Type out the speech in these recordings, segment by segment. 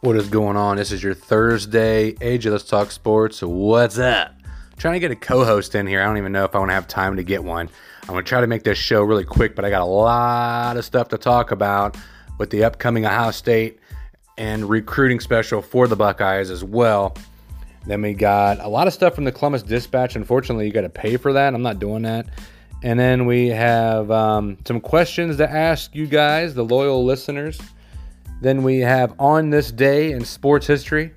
What is going on? This is your Thursday AJ Let's Talk Sports. What's up? trying to get a co-host in here. I don't even know if I want to have time to get one. I'm gonna try to make this show really quick, but I got a lot of stuff to talk about with the upcoming Ohio State and recruiting special for the Buckeyes as well. Then we got a lot of stuff from the Columbus Dispatch. Unfortunately, you got to pay for that. I'm not doing that. And then we have um, some questions to ask you guys, the loyal listeners. Then we have on this day in sports history,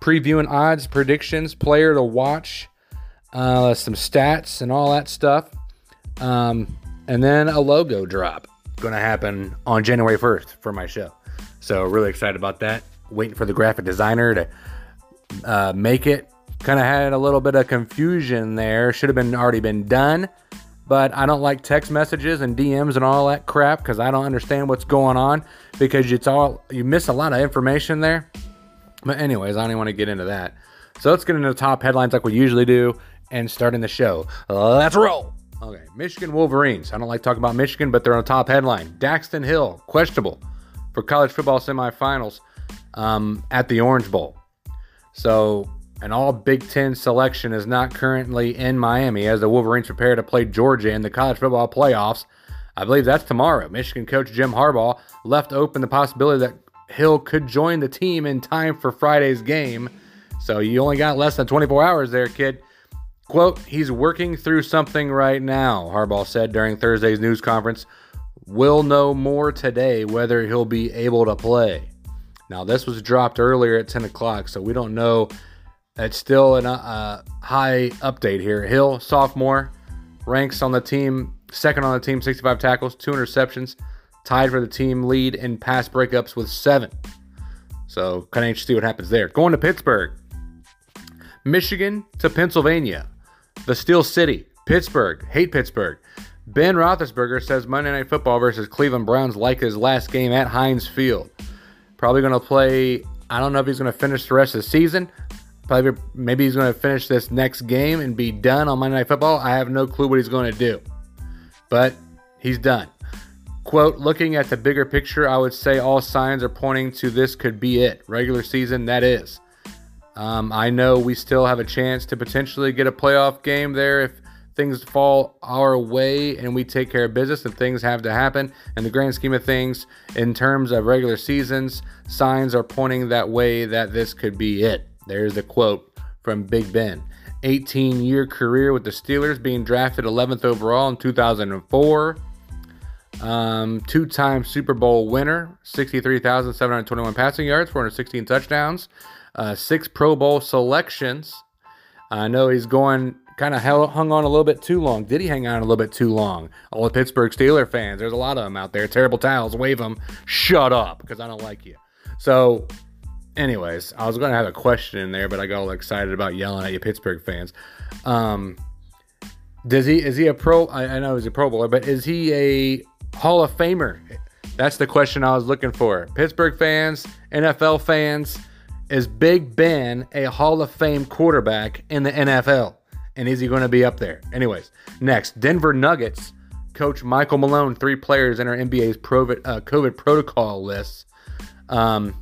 previewing odds, predictions, player to watch, uh, some stats, and all that stuff. Um, and then a logo drop going to happen on January 1st for my show. So, really excited about that. Waiting for the graphic designer to uh, make it. Kind of had a little bit of confusion there. Should have been already been done but I don't like text messages and DMs and all that crap because I don't understand what's going on because it's all you miss a lot of information there. But anyways, I don't want to get into that. So let's get into the top headlines like we usually do and starting the show. Let's roll. Okay, Michigan Wolverines. I don't like talking about Michigan, but they're on the top headline. Daxton Hill questionable for college football semifinals um, at the Orange Bowl. So an all Big Ten selection is not currently in Miami as the Wolverines prepare to play Georgia in the college football playoffs. I believe that's tomorrow. Michigan coach Jim Harbaugh left open the possibility that Hill could join the team in time for Friday's game. So you only got less than 24 hours there, kid. Quote, he's working through something right now, Harbaugh said during Thursday's news conference. We'll know more today whether he'll be able to play. Now, this was dropped earlier at 10 o'clock, so we don't know it's still a uh, high update here. Hill, sophomore, ranks on the team, second on the team, 65 tackles, two interceptions, tied for the team lead in pass breakups with seven. So, kind of interesting see what happens there. Going to Pittsburgh, Michigan to Pennsylvania, the Steel City, Pittsburgh, hate Pittsburgh. Ben Roethlisberger says Monday Night Football versus Cleveland Browns like his last game at Heinz Field. Probably going to play. I don't know if he's going to finish the rest of the season. Probably, maybe he's going to finish this next game and be done on Monday Night Football. I have no clue what he's going to do, but he's done. Quote, looking at the bigger picture, I would say all signs are pointing to this could be it. Regular season, that is. Um, I know we still have a chance to potentially get a playoff game there if things fall our way and we take care of business and things have to happen. In the grand scheme of things, in terms of regular seasons, signs are pointing that way that this could be it. There's a quote from Big Ben. 18 year career with the Steelers, being drafted 11th overall in 2004. Um, Two time Super Bowl winner, 63,721 passing yards, 416 touchdowns, uh, six Pro Bowl selections. I know he's going kind of hung on a little bit too long. Did he hang on a little bit too long? All the Pittsburgh Steeler fans, there's a lot of them out there. Terrible towels, wave them. Shut up, because I don't like you. So anyways, I was going to have a question in there, but I got all excited about yelling at you Pittsburgh fans. Um, does he is he a pro? I, I know he's a Pro Bowler, but is he a Hall of Famer? That's the question I was looking for. Pittsburgh fans, NFL fans, is Big Ben a Hall of Fame quarterback in the NFL? And is he going to be up there? Anyways, next, Denver Nuggets coach Michael Malone, three players in our NBA's COVID, uh, protocol list. Um,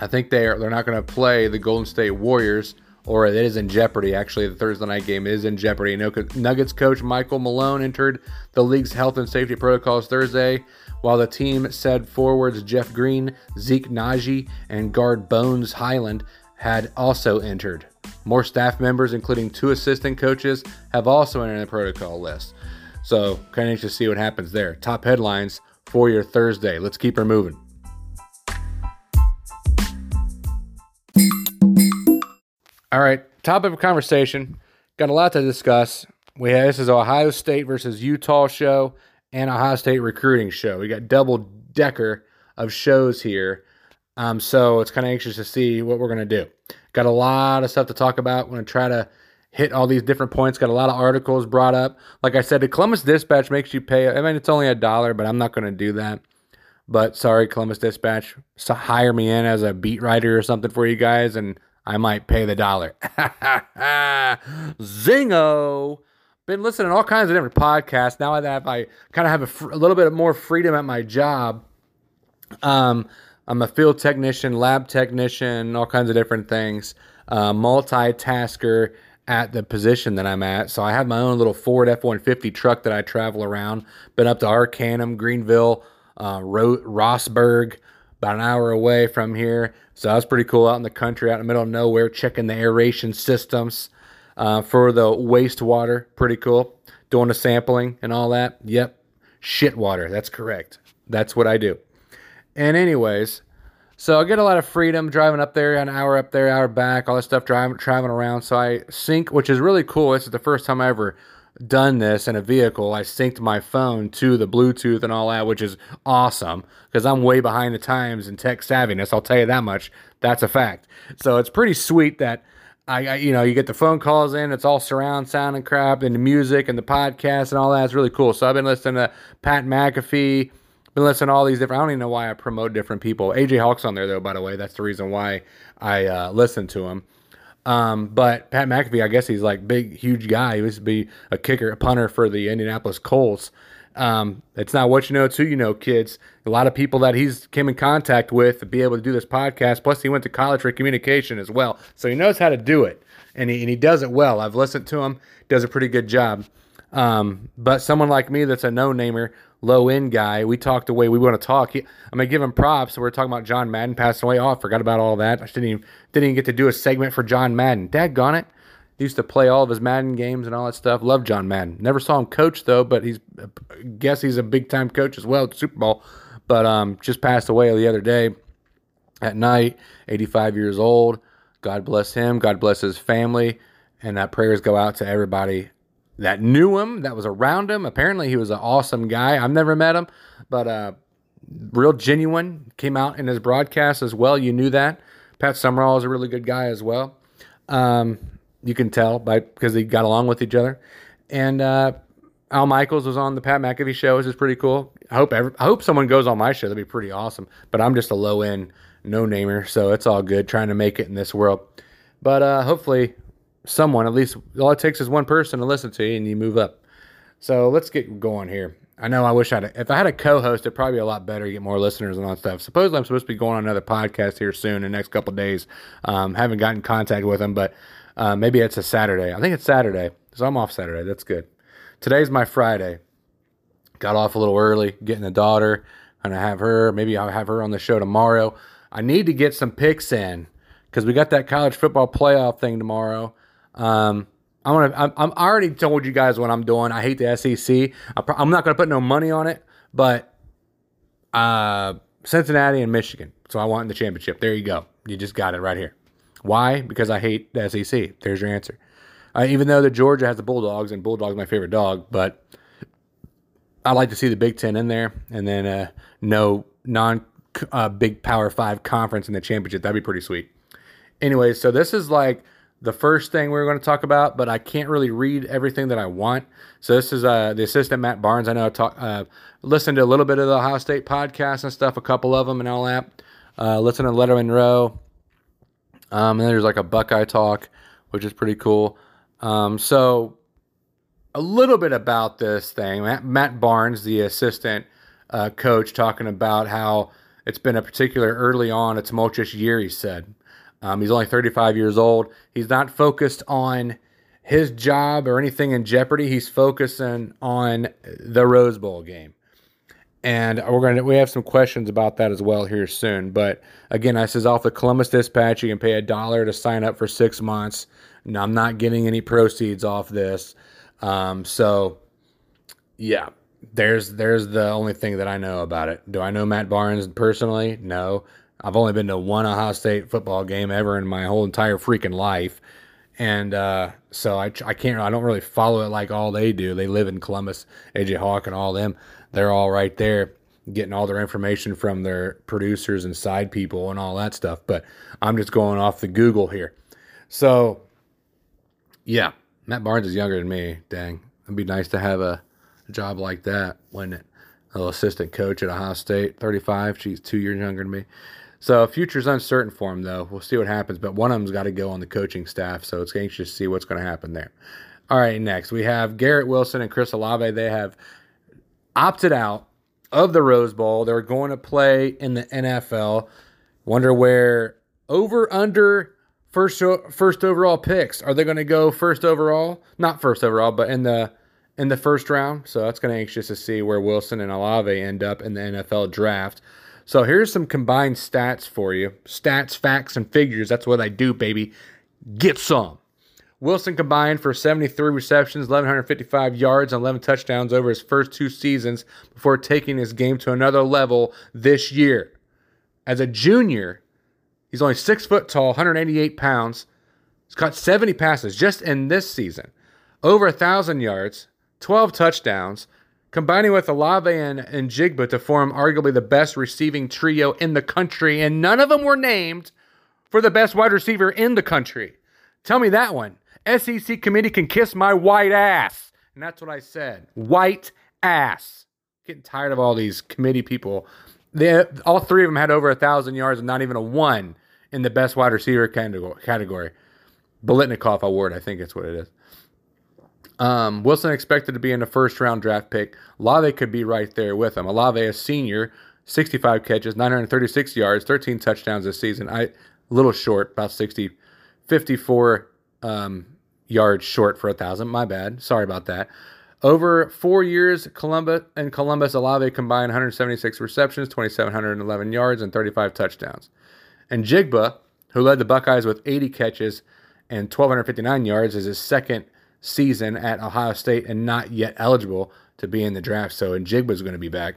I think they are they're not going to play the Golden State Warriors, or it is in jeopardy. Actually, the Thursday night game is in jeopardy. Nuggets coach Michael Malone entered the league's health and safety protocols Thursday, while the team said forwards Jeff Green, Zeke Nnaji, and guard Bones Hyland had also entered. More staff members, including two assistant coaches, have also entered the protocol list. So, kind of interesting to see what happens there. Top headlines for your Thursday. Let's keep her moving. All right, topic of conversation. Got a lot to discuss. We have this is Ohio State versus Utah show and Ohio State recruiting show. We got double decker of shows here. Um, so it's kind of anxious to see what we're gonna do. Got a lot of stuff to talk about. I'm gonna try to hit all these different points. Got a lot of articles brought up. Like I said, the Columbus Dispatch makes you pay. I mean, it's only a dollar, but I'm not gonna do that. But sorry, Columbus Dispatch, so hire me in as a beat writer or something for you guys, and I might pay the dollar. Zingo! Been listening to all kinds of different podcasts. Now that I kind of have a, fr- a, little bit more freedom at my job, um, I'm a field technician, lab technician, all kinds of different things, uh, multitasker at the position that I'm at. So I have my own little Ford F 150 truck that I travel around. Been up to Arcanum, Greenville, uh, Ro- Rossburg, about an hour away from here. So that was pretty cool out in the country, out in the middle of nowhere, checking the aeration systems uh, for the wastewater. Pretty cool. Doing the sampling and all that. Yep. Shit water. That's correct. That's what I do. And, anyways, so I get a lot of freedom driving up there, an hour up there, hour back, all that stuff, driving, traveling around. So I sync, which is really cool. This is the first time I ever done this in a vehicle. I synced my phone to the Bluetooth and all that, which is awesome because I'm way behind the times in tech savviness. I'll tell you that much. That's a fact. So it's pretty sweet that I, I, you know, you get the phone calls in, it's all surround sound and crap, and the music and the podcast and all that. It's really cool. So I've been listening to Pat McAfee, been listening to all these different. I don't even know why I promote different people. AJ Hawk's on there though, by the way. That's the reason why I uh, listen to him. Um, but Pat McAfee, I guess he's like big, huge guy. He used to be a kicker, a punter for the Indianapolis Colts. Um, it's not what you know, it's who you know, kids. A lot of people that he's came in contact with to be able to do this podcast. Plus, he went to college for communication as well, so he knows how to do it, and he and he does it well. I've listened to him; does a pretty good job. Um, but someone like me that's a no namer, low end guy, we talked the way we want to talk. He, I'm gonna give him props. We're talking about John Madden passing away. Oh, I forgot about all that. I didn't even didn't even get to do a segment for John Madden. Dad gone it. Used to play all of his Madden games and all that stuff. Love John Madden. Never saw him coach though, but he's I guess he's a big time coach as well Super Bowl. But um, just passed away the other day at night. 85 years old. God bless him. God bless his family. And that prayers go out to everybody that knew him, that was around him. Apparently, he was an awesome guy. I've never met him, but uh, real genuine. Came out in his broadcast as well. You knew that. Pat Summerall is a really good guy as well. Um, you can tell by because they got along with each other. And uh, Al Michaels was on the Pat McAfee show, which is pretty cool. I hope every, I hope someone goes on my show. That'd be pretty awesome. But I'm just a low end no namer, so it's all good trying to make it in this world. But uh, hopefully, someone at least all it takes is one person to listen to you, and you move up. So let's get going here. I know I wish I had if I had a co-host, it'd probably be a lot better to get more listeners and all that stuff. Supposedly, I'm supposed to be going on another podcast here soon in the next couple days. Um, haven't gotten contact with him, but uh, maybe it's a Saturday. I think it's Saturday, so I'm off Saturday. That's good. Today's my Friday. Got off a little early, getting the daughter, and I have her. Maybe I'll have her on the show tomorrow. I need to get some picks in because we got that college football playoff thing tomorrow. Um, I'm gonna. I'm, I'm I already told you guys what I'm doing. I hate the SEC. I, am not gonna put no money on it, but uh, Cincinnati and Michigan. So I want the championship. There you go. You just got it right here. Why? Because I hate the SEC. There's your answer. Uh, even though the Georgia has the Bulldogs and Bulldog's my favorite dog, but I like to see the Big Ten in there, and then uh, no non uh, Big Power Five conference in the championship. That'd be pretty sweet. Anyway, so this is like the first thing we are going to talk about, but I can't really read everything that I want. So this is uh, the assistant Matt Barnes. I know I talk, uh, listened to a little bit of the Ohio State podcast and stuff, a couple of them and all that. Uh, listen to Letterman Row. Um, and there's like a Buckeye talk, which is pretty cool. Um, so a little bit about this thing. Matt, Matt Barnes, the assistant uh, coach, talking about how it's been a particular early on a tumultuous year. He said um, he's only 35 years old. He's not focused on his job or anything in jeopardy. He's focusing on the Rose Bowl game. And we're gonna we have some questions about that as well here soon. But again, I says off the Columbus Dispatch. You can pay a dollar to sign up for six months. Now, I'm not getting any proceeds off this. Um, so yeah, there's there's the only thing that I know about it. Do I know Matt Barnes personally? No. I've only been to one Ohio State football game ever in my whole entire freaking life. And uh, so I, I can't, I don't really follow it like all they do. They live in Columbus, AJ Hawk and all them. They're all right there getting all their information from their producers and side people and all that stuff. But I'm just going off the Google here. So, yeah, Matt Barnes is younger than me. Dang. It'd be nice to have a, job like that when? A little assistant coach at Ohio State, 35. She's two years younger than me. So future's uncertain for him, though. We'll see what happens. But one of them's got to go on the coaching staff, so it's anxious to see what's going to happen there. All right, next we have Garrett Wilson and Chris Olave. They have opted out of the Rose Bowl. They're going to play in the NFL. Wonder where over under first first overall picks. Are they going to go first overall? Not first overall, but in the in the first round. So that's going to anxious to see where Wilson and Olave end up in the NFL draft. So here's some combined stats for you. Stats, facts, and figures. That's what I do, baby. Get some. Wilson combined for 73 receptions, 1,155 yards, and 11 touchdowns over his first two seasons before taking his game to another level this year. As a junior, he's only six foot tall, 188 pounds. He's caught 70 passes just in this season, over a thousand yards, 12 touchdowns, combining with Olave and, and Njigba to form arguably the best receiving trio in the country, and none of them were named for the best wide receiver in the country. Tell me that one. SEC committee can kiss my white ass. And that's what I said. White ass. Getting tired of all these committee people. They, all three of them had over a thousand yards and not even a one in the best wide receiver category. Biletnikoff award, I think it's what it is. Um, Wilson expected to be in the first round draft pick. Olave could be right there with him. Olave, a senior, 65 catches, 936 yards, 13 touchdowns this season. I a little short, about 60, 54 um, yards short for a thousand. My bad. Sorry about that. Over four years, Columbus and Columbus Olave combined 176 receptions, 2,711 yards, and 35 touchdowns. Njigba, who led the Buckeyes with 80 catches and 1,259 yards, is his second season at Ohio State and not yet eligible to be in the draft. So, and Njigba's going to be back.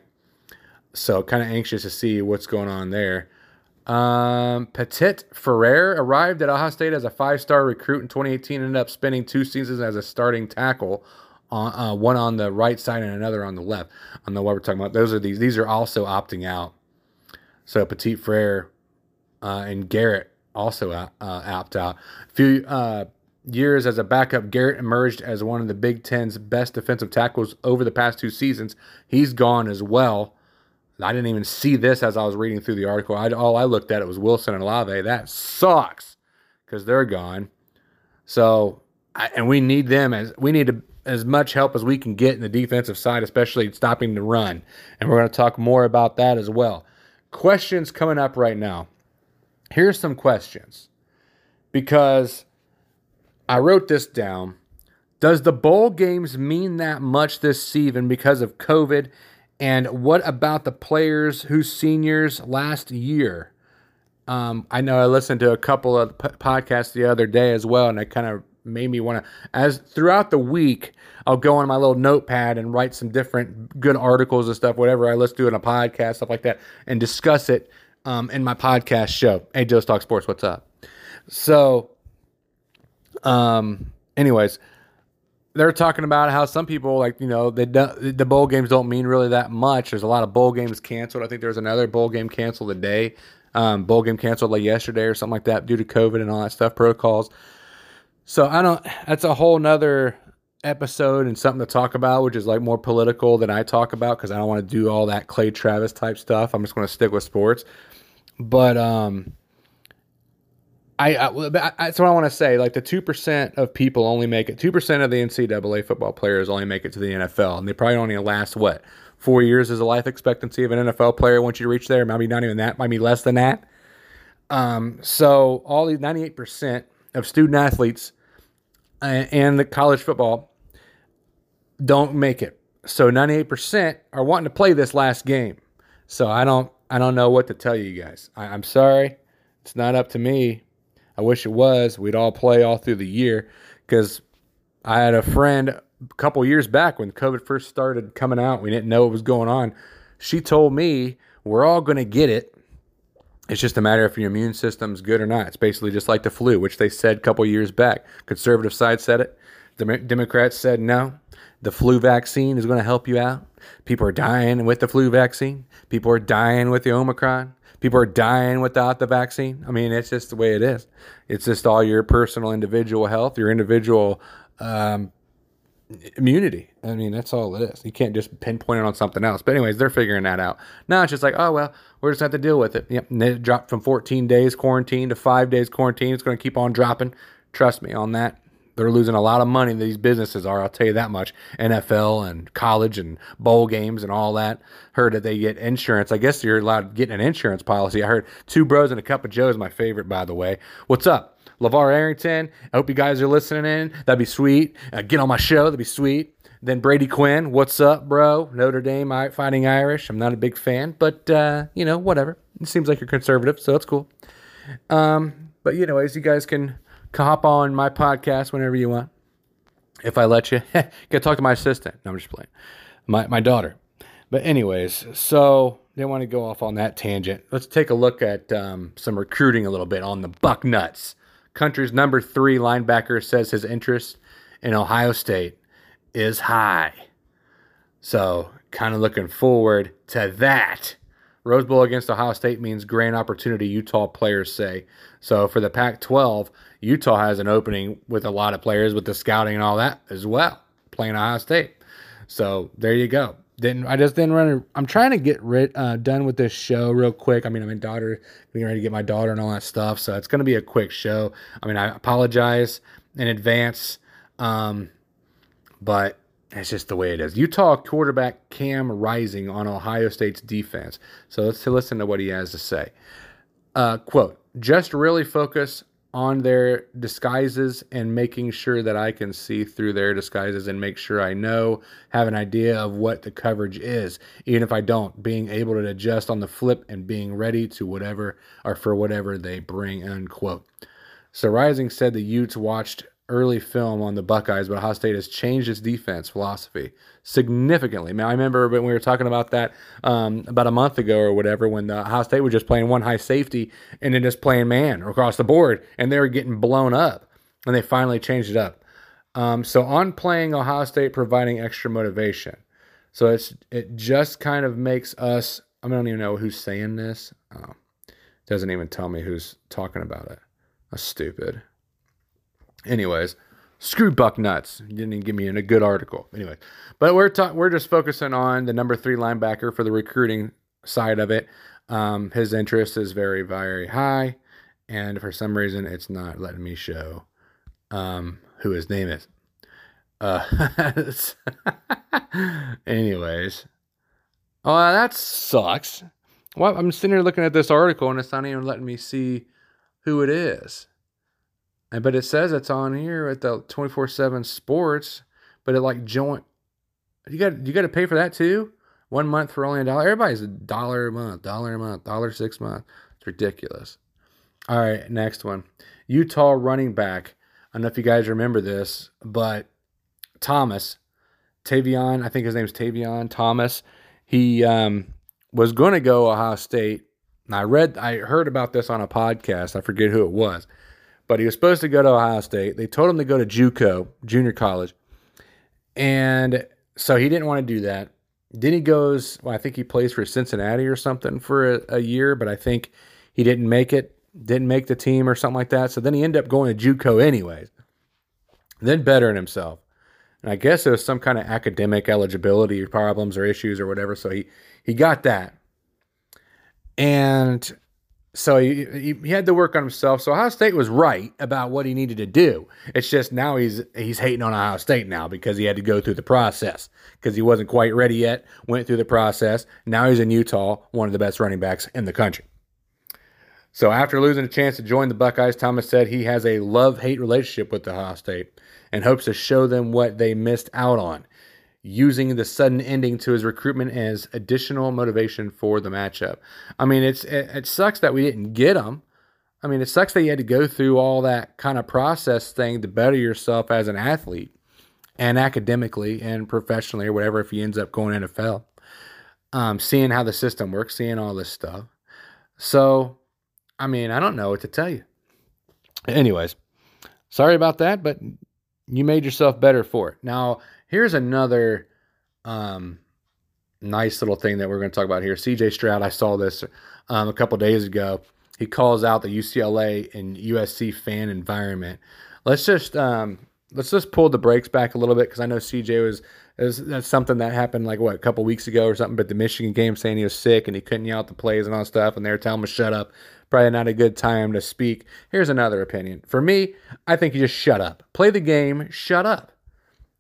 So, kind of anxious to see what's going on there. Um, Petit-Frere arrived at Ohio State as a five-star recruit in 2018. Ended up spending two seasons as a starting tackle, on, uh, one on the right side and another on the left. On know what we're talking about, those are these. These are also opting out. So Petit-Frere uh, and Garrett also uh, opt out. A few uh, years as a backup, Garrett emerged as one of the Big Ten's best defensive tackles over the past two seasons. He's gone as well. I didn't even see this as I was reading through the article. I, all I looked at it was Wilson and Olave. That sucks because they're gone. So, I, and we need them as we need to, as much help as we can get in the defensive side, especially stopping the run. And we're going to talk more about that as well. Questions coming up right now. Here's some questions because I wrote this down. Does the bowl games mean that much this season because of COVID and what about the players who seniors last year? Um, I know I listened to a couple of podcasts the other day as well, and it kind of made me want to. As throughout the week, I'll go on my little notepad and write some different good articles and stuff, whatever I listen to in a podcast, stuff like that, and discuss it um, in my podcast show. Hey, Joe's Talk Sports, what's up? So, um, anyways, they're talking about how some people like you know they the bowl games don't mean really that much. There's a lot of bowl games canceled. I think there's another bowl game canceled today. Um, bowl game canceled like yesterday or something like that due to COVID and all that stuff protocols. So I don't. That's a whole nother episode and something to talk about, which is like more political than I talk about because I don't want to do all that Clay Travis type stuff. I'm just going to stick with sports. But um, I, I that's what I want to say. Like the two percent of people only make it. Two percent of the NCAA football players only make it to the NFL, and they probably only last what four years is the life expectancy of an NFL player once you reach there. Maybe not even that. Maybe less than that. Um, so all these ninety eight percent of student athletes uh, and the college football don't make it. So ninety eight percent are wanting to play this last game. So I don't I don't know what to tell you guys. I, I'm sorry. It's not up to me I wish it was. We'd all play all through the year because I had a friend a couple years back when COVID first started coming out. We didn't know what was going on. She told me we're all going to get it. It's just a matter if your immune system's good or not. It's basically just like the flu, which they said a couple years back. Conservative side said it. The Democrats said no. The flu vaccine is going to help you out. People are dying with the flu vaccine. People are dying with the Omicron. People are dying without the vaccine. I mean, it's just the way it is. It's just all your personal, individual health, your individual um, immunity. I mean, that's all it is. You can't just pinpoint it on something else. But anyways, they're figuring that out. Now it's just like, oh well, we're just gonna have to deal with it. Yep. And it dropped from 14 days quarantine to five days quarantine. It's going to keep on dropping. Trust me on that. They're losing a lot of money. These businesses are. I'll tell you that much. NFL and college and bowl games and all that. Heard that they get insurance. I guess you're allowed to get an insurance policy. I heard two bros and a cup of Joe is my favorite, by the way. What's up, LaVar Arrington? I hope you guys are listening in. That'd be sweet. Uh, get on my show. That'd be sweet. Then Brady Quinn, what's up, bro? Notre Dame fighting Irish. I'm not a big fan, but uh, you know, whatever. It seems like you're conservative, so that's cool. Um, but anyways, you guys can hop on my podcast whenever you want. If I let you, get talk to my assistant. No, I'm just playing. My my daughter. But anyways, so they want to go off on that tangent. Let's take a look at um, some recruiting a little bit on the Bucknuts. Country's number three linebacker says his interest in Ohio State is high. So, kind of looking forward to that. Rose Bowl against Ohio State means grand opportunity, Utah players say. So, for the Pac 12, Utah has an opening with a lot of players with the scouting and all that as well, playing Ohio State. So, there you go. Didn't I just didn't run? I'm trying to get rid uh, done with this show real quick. I mean, I'm in daughter getting ready to get my daughter and all that stuff, so it's going to be a quick show. I mean, I apologize in advance. Um, but it's just the way it is. Utah quarterback Cam Rising on Ohio State's defense. So let's listen to what he has to say. Uh, quote, just really focus on their disguises and making sure that I can see through their disguises and make sure I know, have an idea of what the coverage is. Even if I don't, being able to adjust on the flip and being ready to whatever or for whatever they bring, unquote. So Rising said the Utes watched early film on the Buckeyes, but Ohio State has changed its defense philosophy significantly. Now, I remember when we were talking about that um, about a month ago or whatever, when the Ohio State was just playing one high safety and then just playing man across the board, and they were getting blown up, and they finally changed it up. Um, so on playing Ohio State, providing extra motivation. So it's it just kind of makes us. I, don't even know who's saying this. Um, doesn't even tell me who's talking about it. That's stupid. Anyways, screw Bucknuts. didn't even give me in a good article. Anyway, but we're ta- we're just focusing on the number three linebacker for the recruiting side of it. Um, his interest is very very high, and for some reason it's not letting me show um, who his name is. Uh, anyways, oh that sucks. Well, I'm sitting here looking at this article and it's not even letting me see who it is but it says it's on here at the 24/7 Sports, but it like joint you got you got to pay for that too. One month for only a dollar. Everybody's a dollar a month, dollar a month, dollar six month. It's ridiculous. All right, next one. Utah running back. I don't know if you guys remember this, but Thomas, Tavion, I think his name's Tavion Thomas. He um, was going to go Ohio State. And I read, I heard about this on a podcast. I forget who it was but he was supposed to go to Ohio State. They told him to go to JUCO, junior college, and so he didn't want to do that. Then he goes. Well, I think he plays for Cincinnati or something for a, a, year, but I think he didn't make it. Didn't make the team or something like that. So then he ended up going to JUCO anyways. Then bettering himself, and I guess it was some kind of academic eligibility problems or issues or whatever. So he he got that, and so he, he, had to work on himself. So Ohio State was right about what he needed to do. It's just now he's he's hating on Ohio State now because he had to go through the process because he wasn't quite ready yet. Went through the process. Now he's in Utah, one of the best running backs in the country. So after losing a chance to join the Buckeyes, Thomas said he has a love hate relationship with Ohio State and hopes to show them what they missed out on using the sudden ending to his recruitment as additional motivation for the matchup. I mean, it's it, it, sucks that we didn't get him. I mean, it sucks that you had to go through all that kind of process thing to better yourself as an athlete and academically and professionally or whatever if he ends up going NFL. Um, seeing how the system works, seeing all this stuff. So, I mean, I don't know what to tell you. Anyways, sorry about that, but you made yourself better for it. Now, Here's another um, nice little thing that we're going to talk about here. CJ Stroud, I saw this um, a couple days ago. He calls out the UCLA and USC fan environment. Let's just um, let's just pull the brakes back a little bit because I know CJ was that's something that happened like what a couple weeks ago or something. But the Michigan game saying he was sick and he couldn't yell out the plays and all stuff, and they were telling him to shut up. Probably not a good time to speak. Here's another opinion. For me, I think you just shut up. Play the game. Shut up.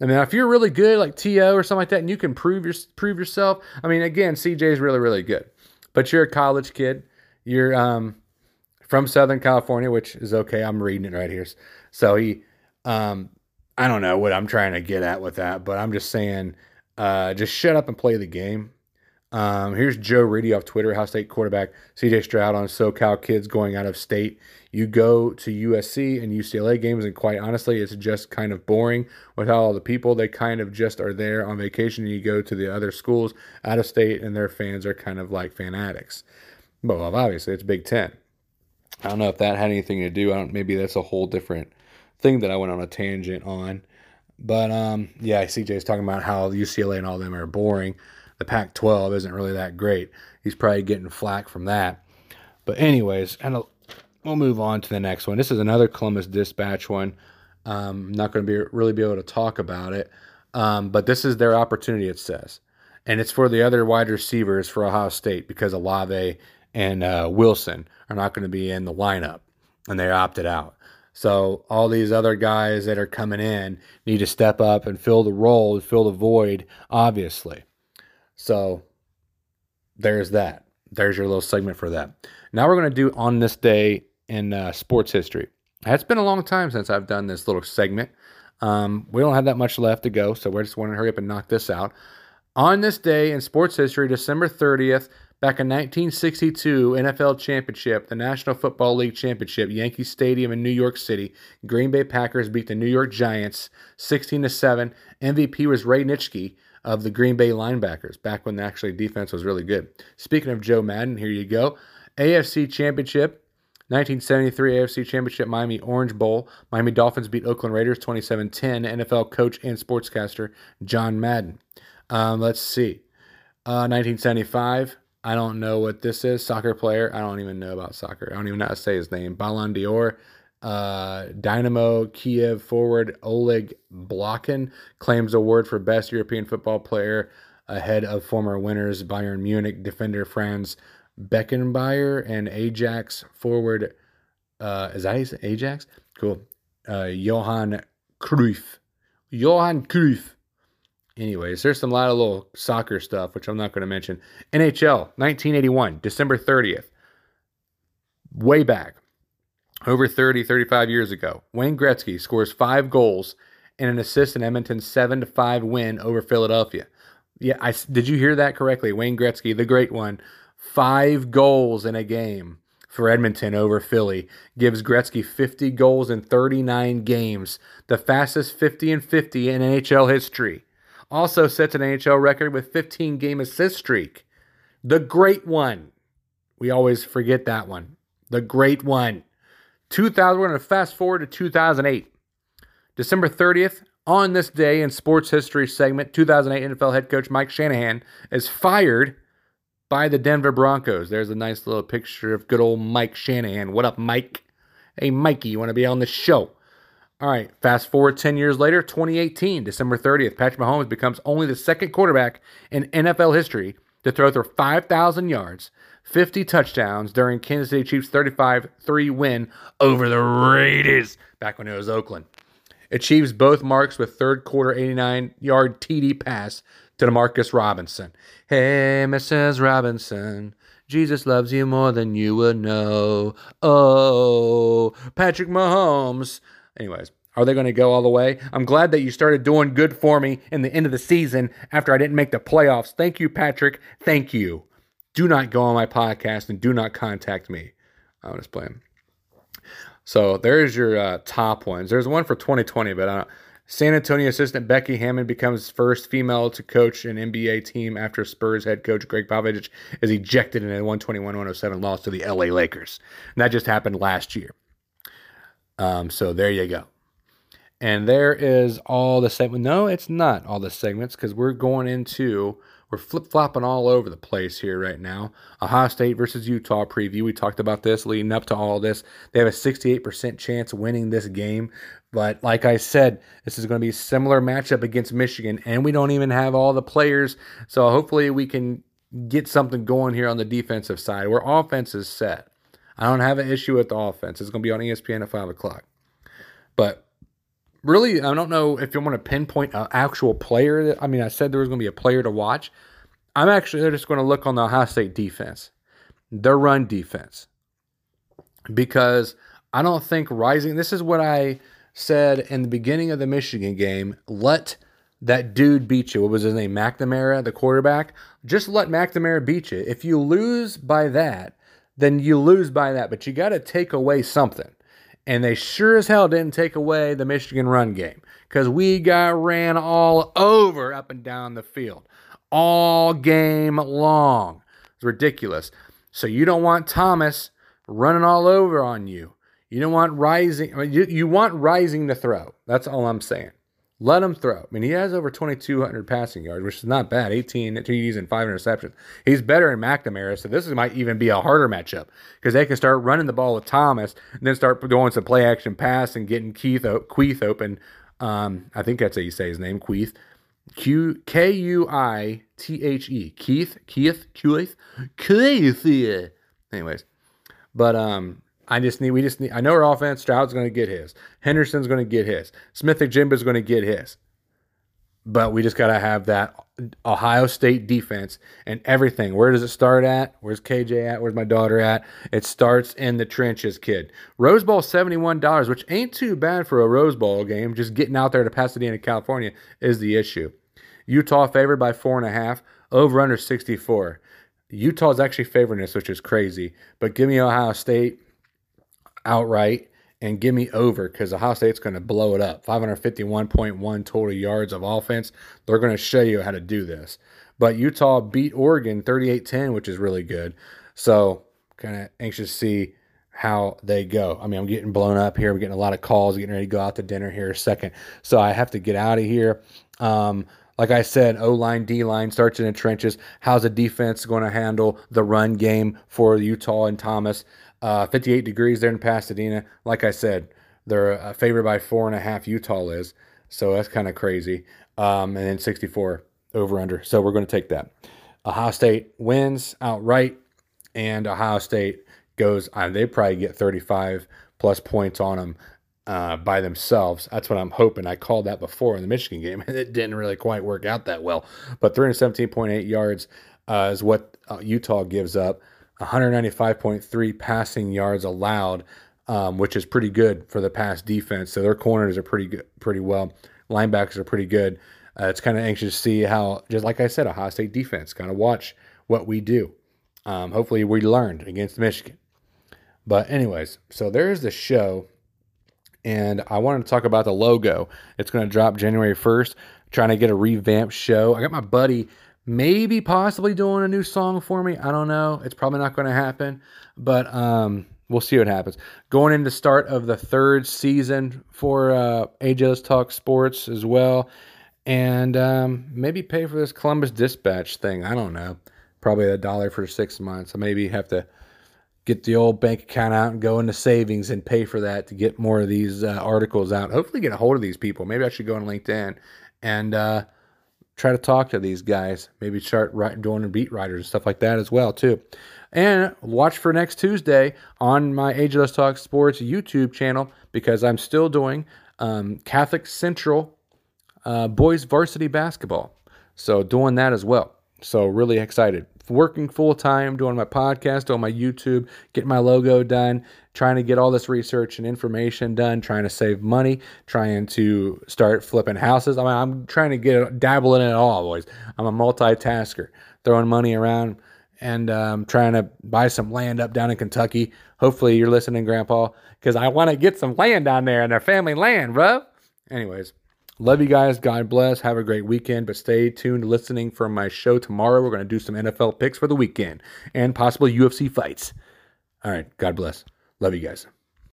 I mean, if you're really good, like To or something like that, and you can prove your prove yourself. I mean, again, CJ is really really good, but you're a college kid. You're um, from Southern California, which is okay. I'm reading it right here. So he, um, I don't know what I'm trying to get at with that, but I'm just saying, uh, just shut up and play the game. Um, here's Joe Reedy off Twitter, Ohio State quarterback, CJ Stroud on SoCal kids going out of state. You go to USC and UCLA games, and quite honestly, it's just kind of boring without all the people. They kind of just are there on vacation, and you go to the other schools out of state, and their fans are kind of like fanatics. But well, obviously, it's Big Ten. I don't know if that had anything to do. I don't. Maybe that's a whole different thing that I went on a tangent on. But um, yeah, CJ's talking about how UCLA and all them are boring the Pac 12 isn't really that great. He's probably getting flack from that. But, anyways, and we'll move on to the next one. This is another Columbus Dispatch one. Um, I'm not going to be really be able to talk about it, um, but this is their opportunity. It says, and it's for the other wide receivers for Ohio State because Olave and uh, Wilson are not going to be in the lineup, and they opted out. So all these other guys that are coming in need to step up and fill the role, fill the void. Obviously, so there's that. There's your little segment for that. Now we're going to do on this day in uh, sports history. It's been a long time since I've done this little segment. Um, we don't have that much left to go, so we're just want to hurry up and knock this out. On this day in sports history, December 30th, back in 1962, NFL Championship, the National Football League Championship, Yankee Stadium in New York City, Green Bay Packers beat the New York Giants 16 to 7. MVP was Ray Nitschke of the Green Bay linebackers back when actually defense was really good. Speaking of Joe Madden, here you go. AFC Championship, 1973 AFC Championship Miami Orange Bowl. Miami Dolphins beat Oakland Raiders 27 10. NFL coach and sportscaster John Madden. Um, let's see. Uh, 1975. I don't know what this is. Soccer player. I don't even know about soccer. I don't even know how to say his name. Ballon d'Or uh, Dynamo Kiev forward Oleg Blokhin claims award for best European football player ahead of former winners Bayern Munich defender Franz Beckenbauer and Ajax forward. Uh, is that Ajax? Cool. Uh, Johan Cruyff. Johan Cruyff. Anyways, there's some lot of little soccer stuff, which I'm not going to mention. NHL 1981, December 30th. Way back over 30, 35 years ago. Wayne Gretzky scores five goals and an assist in Edmonton's 7 to 5 win over Philadelphia. Yeah, I, did you hear that correctly? Wayne Gretzky, the great one, five goals in a game for Edmonton over Philly gives Gretzky 50 goals in 39 games, the fastest 50 and 50 in NHL history. Also sets an NHL record with 15 game assist streak. The great one. We always forget that one. The great one. 2000, we're going to fast forward to 2008. December 30th, on this day in sports history segment, 2008 NFL head coach Mike Shanahan is fired by the Denver Broncos. There's a nice little picture of good old Mike Shanahan. What up, Mike? Hey, Mikey, you want to be on the show? All right, fast forward 10 years later, 2018, December 30th, Patrick Mahomes becomes only the second quarterback in NFL history to throw for 5,000 yards 50 touchdowns during Kansas City Chiefs 35 3 win over the Raiders back when it was Oakland. Achieves both marks with third quarter 89 yard TD pass to Demarcus Robinson. Hey, Mrs. Robinson, Jesus loves you more than you would know. Oh, Patrick Mahomes. Anyways, are they going to go all the way? I'm glad that you started doing good for me in the end of the season after I didn't make the playoffs. Thank you, Patrick. Thank you do not go on my podcast and do not contact me. I'm just playing. So there's your uh, top ones. There's one for 2020, but uh, San Antonio assistant Becky Hammon becomes first female to coach an NBA team after Spurs head coach Gregg Popovich is ejected in a 121-107 loss to the LA Lakers. And that just happened last year. Um, so there you go. And there is all the segments. No, it's not all the segments because we're going into we're flip flopping all over the place here right now. Ohio State versus Utah preview. We talked about this leading up to all this. They have a 68% chance of winning this game. But like I said, this is going to be a similar matchup against Michigan, and we don't even have all the players. So hopefully we can get something going here on the defensive side where offense is set. I don't have an issue with the offense. It's going to be on ESPN at 5 o'clock. But really, I don't know if you want to pinpoint an actual player. I mean, I said there was going to be a player to watch. I'm actually just going to look on the Ohio State defense, their run defense, because I don't think rising. This is what I said in the beginning of the Michigan game. Let that dude beat you. What was his name? McNamara, the quarterback. Just let McNamara beat you. If you lose by that, then you lose by that. But you got to take away something. And they sure as hell didn't take away the Michigan run game because we got ran all over up and down the field all game long. It's ridiculous. So you don't want Thomas running all over on you. You don't want Rising. You, you want Rising to throw. That's all I'm saying. Let him throw. I mean, he has over 2,200 passing yards, which is not bad. 18 TDs and five interceptions. He's better than McNamara, so this might even be a harder matchup because they can start running the ball with Thomas and then start doing some play action pass and getting Keith Queith open. Um, I think that's how you say his name, Queith. Q K U I T H E. Keith, Keith, Keith, Keith. Anyways, but um, I just need, we just need, I know our offense, Stroud's going to get his. Henderson's going to get his. Smith-Njigba's going to get his. But we just got to have that Ohio State defense and everything. Where does it start at? Where's KJ at? Where's my daughter at? It starts in the trenches, kid. Rose Bowl, $71, which ain't too bad for a Rose Bowl game. Just getting out there to Pasadena, California is the issue. Utah favored by four and a half, over under 64. Utah's actually favoring this, which is crazy. But give me Ohio State outright and give me over because Ohio State's going to blow it up. 551.1 total yards of offense. They're going to show you how to do this. But Utah beat Oregon 38 10, which is really good. So, kind of anxious to see how they go. I mean, I'm getting blown up here. I'm getting a lot of calls, getting ready to go out to dinner here a second. So, I have to get out of here. Um, like I said, O line, D line starts in the trenches. How's the defense going to handle the run game for Utah and Thomas? Uh, 58 degrees there in Pasadena. Like I said, they're uh, favored by four and a half. Utah is, so that's kind of crazy. Um, and then 64 over under. So we're going to take that. Ohio State wins outright, and Ohio State goes. Uh, they probably get 35 plus points on them uh, by themselves. That's what I'm hoping. I called that before in the Michigan game, and it didn't really quite work out that well. But 317.8 yards uh, is what uh, Utah gives up. 195.3 passing yards allowed, um, which is pretty good for the pass defense. So their corners are pretty good, pretty well. Linebackers are pretty good. Uh, it's kind of anxious to see how, just like I said, Ohio State defense. Kind of watch what we do. Um, hopefully, we learned against Michigan. But anyways, so there's the show, and I wanted to talk about the logo. It's going to drop January 1st. Trying to get a revamped show. I got my buddy maybe possibly doing a new song for me. I don't know. It's probably not going to happen, but um, we'll see what happens. Going into start of the third season for uh, AJ Talk Sports as well, and um, maybe pay for this Columbus Dispatch thing. I don't know. Probably a dollar for six months. I maybe have to get the old bank account out and go into savings and pay for that to get more of these uh, articles out. Hopefully, get a hold of these people. Maybe I should go on LinkedIn and. Uh, try to talk to these guys. Maybe start doing beat writers and stuff like that as well too. And watch for next Tuesday on my AJ Let's Talk Sports YouTube channel because I'm still doing um, Catholic Central uh, boys varsity basketball. So doing that as well. So really excited. Working full time, doing my podcast, on my YouTube, getting my logo done, trying to get all this research and information done, trying to save money, trying to start flipping houses. I mean, I'm trying to get dabble in it all, boys. I'm a multitasker, throwing money around and um, trying to buy some land up down in Kentucky. Hopefully, you're listening, Grandpa, because I want to get some land down there and their family land, bro. Anyways. Love you guys. God bless. Have a great weekend. But stay tuned listening for my show tomorrow. We're going to do some NFL picks for the weekend and possible UFC fights. All right. God bless. Love you guys.